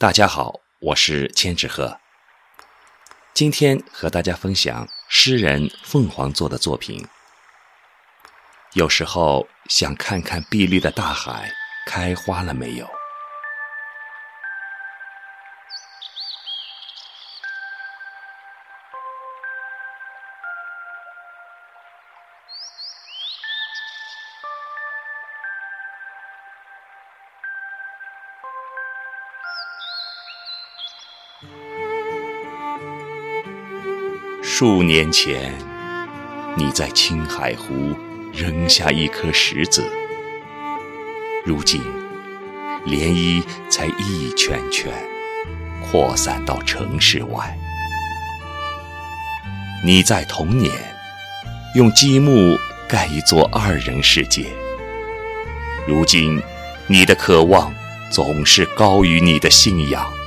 大家好，我是千纸鹤。今天和大家分享诗人凤凰作的作品。有时候想看看碧绿的大海开花了没有。数年前，你在青海湖扔下一颗石子，如今涟漪才一圈圈扩散到城市外。你在童年用积木盖一座二人世界，如今你的渴望总是高于你的信仰。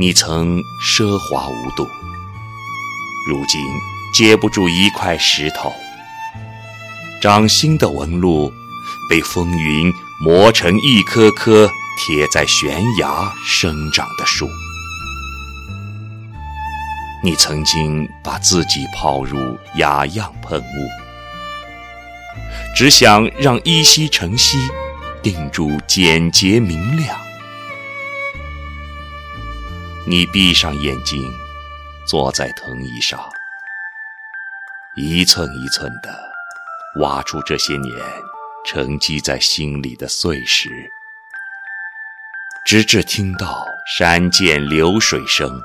你曾奢华无度，如今接不住一块石头。掌心的纹路被风云磨成一棵棵贴在悬崖生长的树。你曾经把自己泡入雅漾喷雾，只想让依稀晨曦定住简洁明亮。你闭上眼睛，坐在藤椅上，一寸一寸地挖出这些年沉积在心里的碎石，直至听到山涧流水声，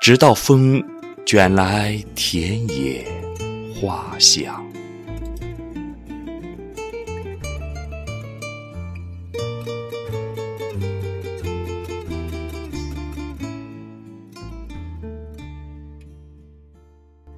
直到风卷来田野花香。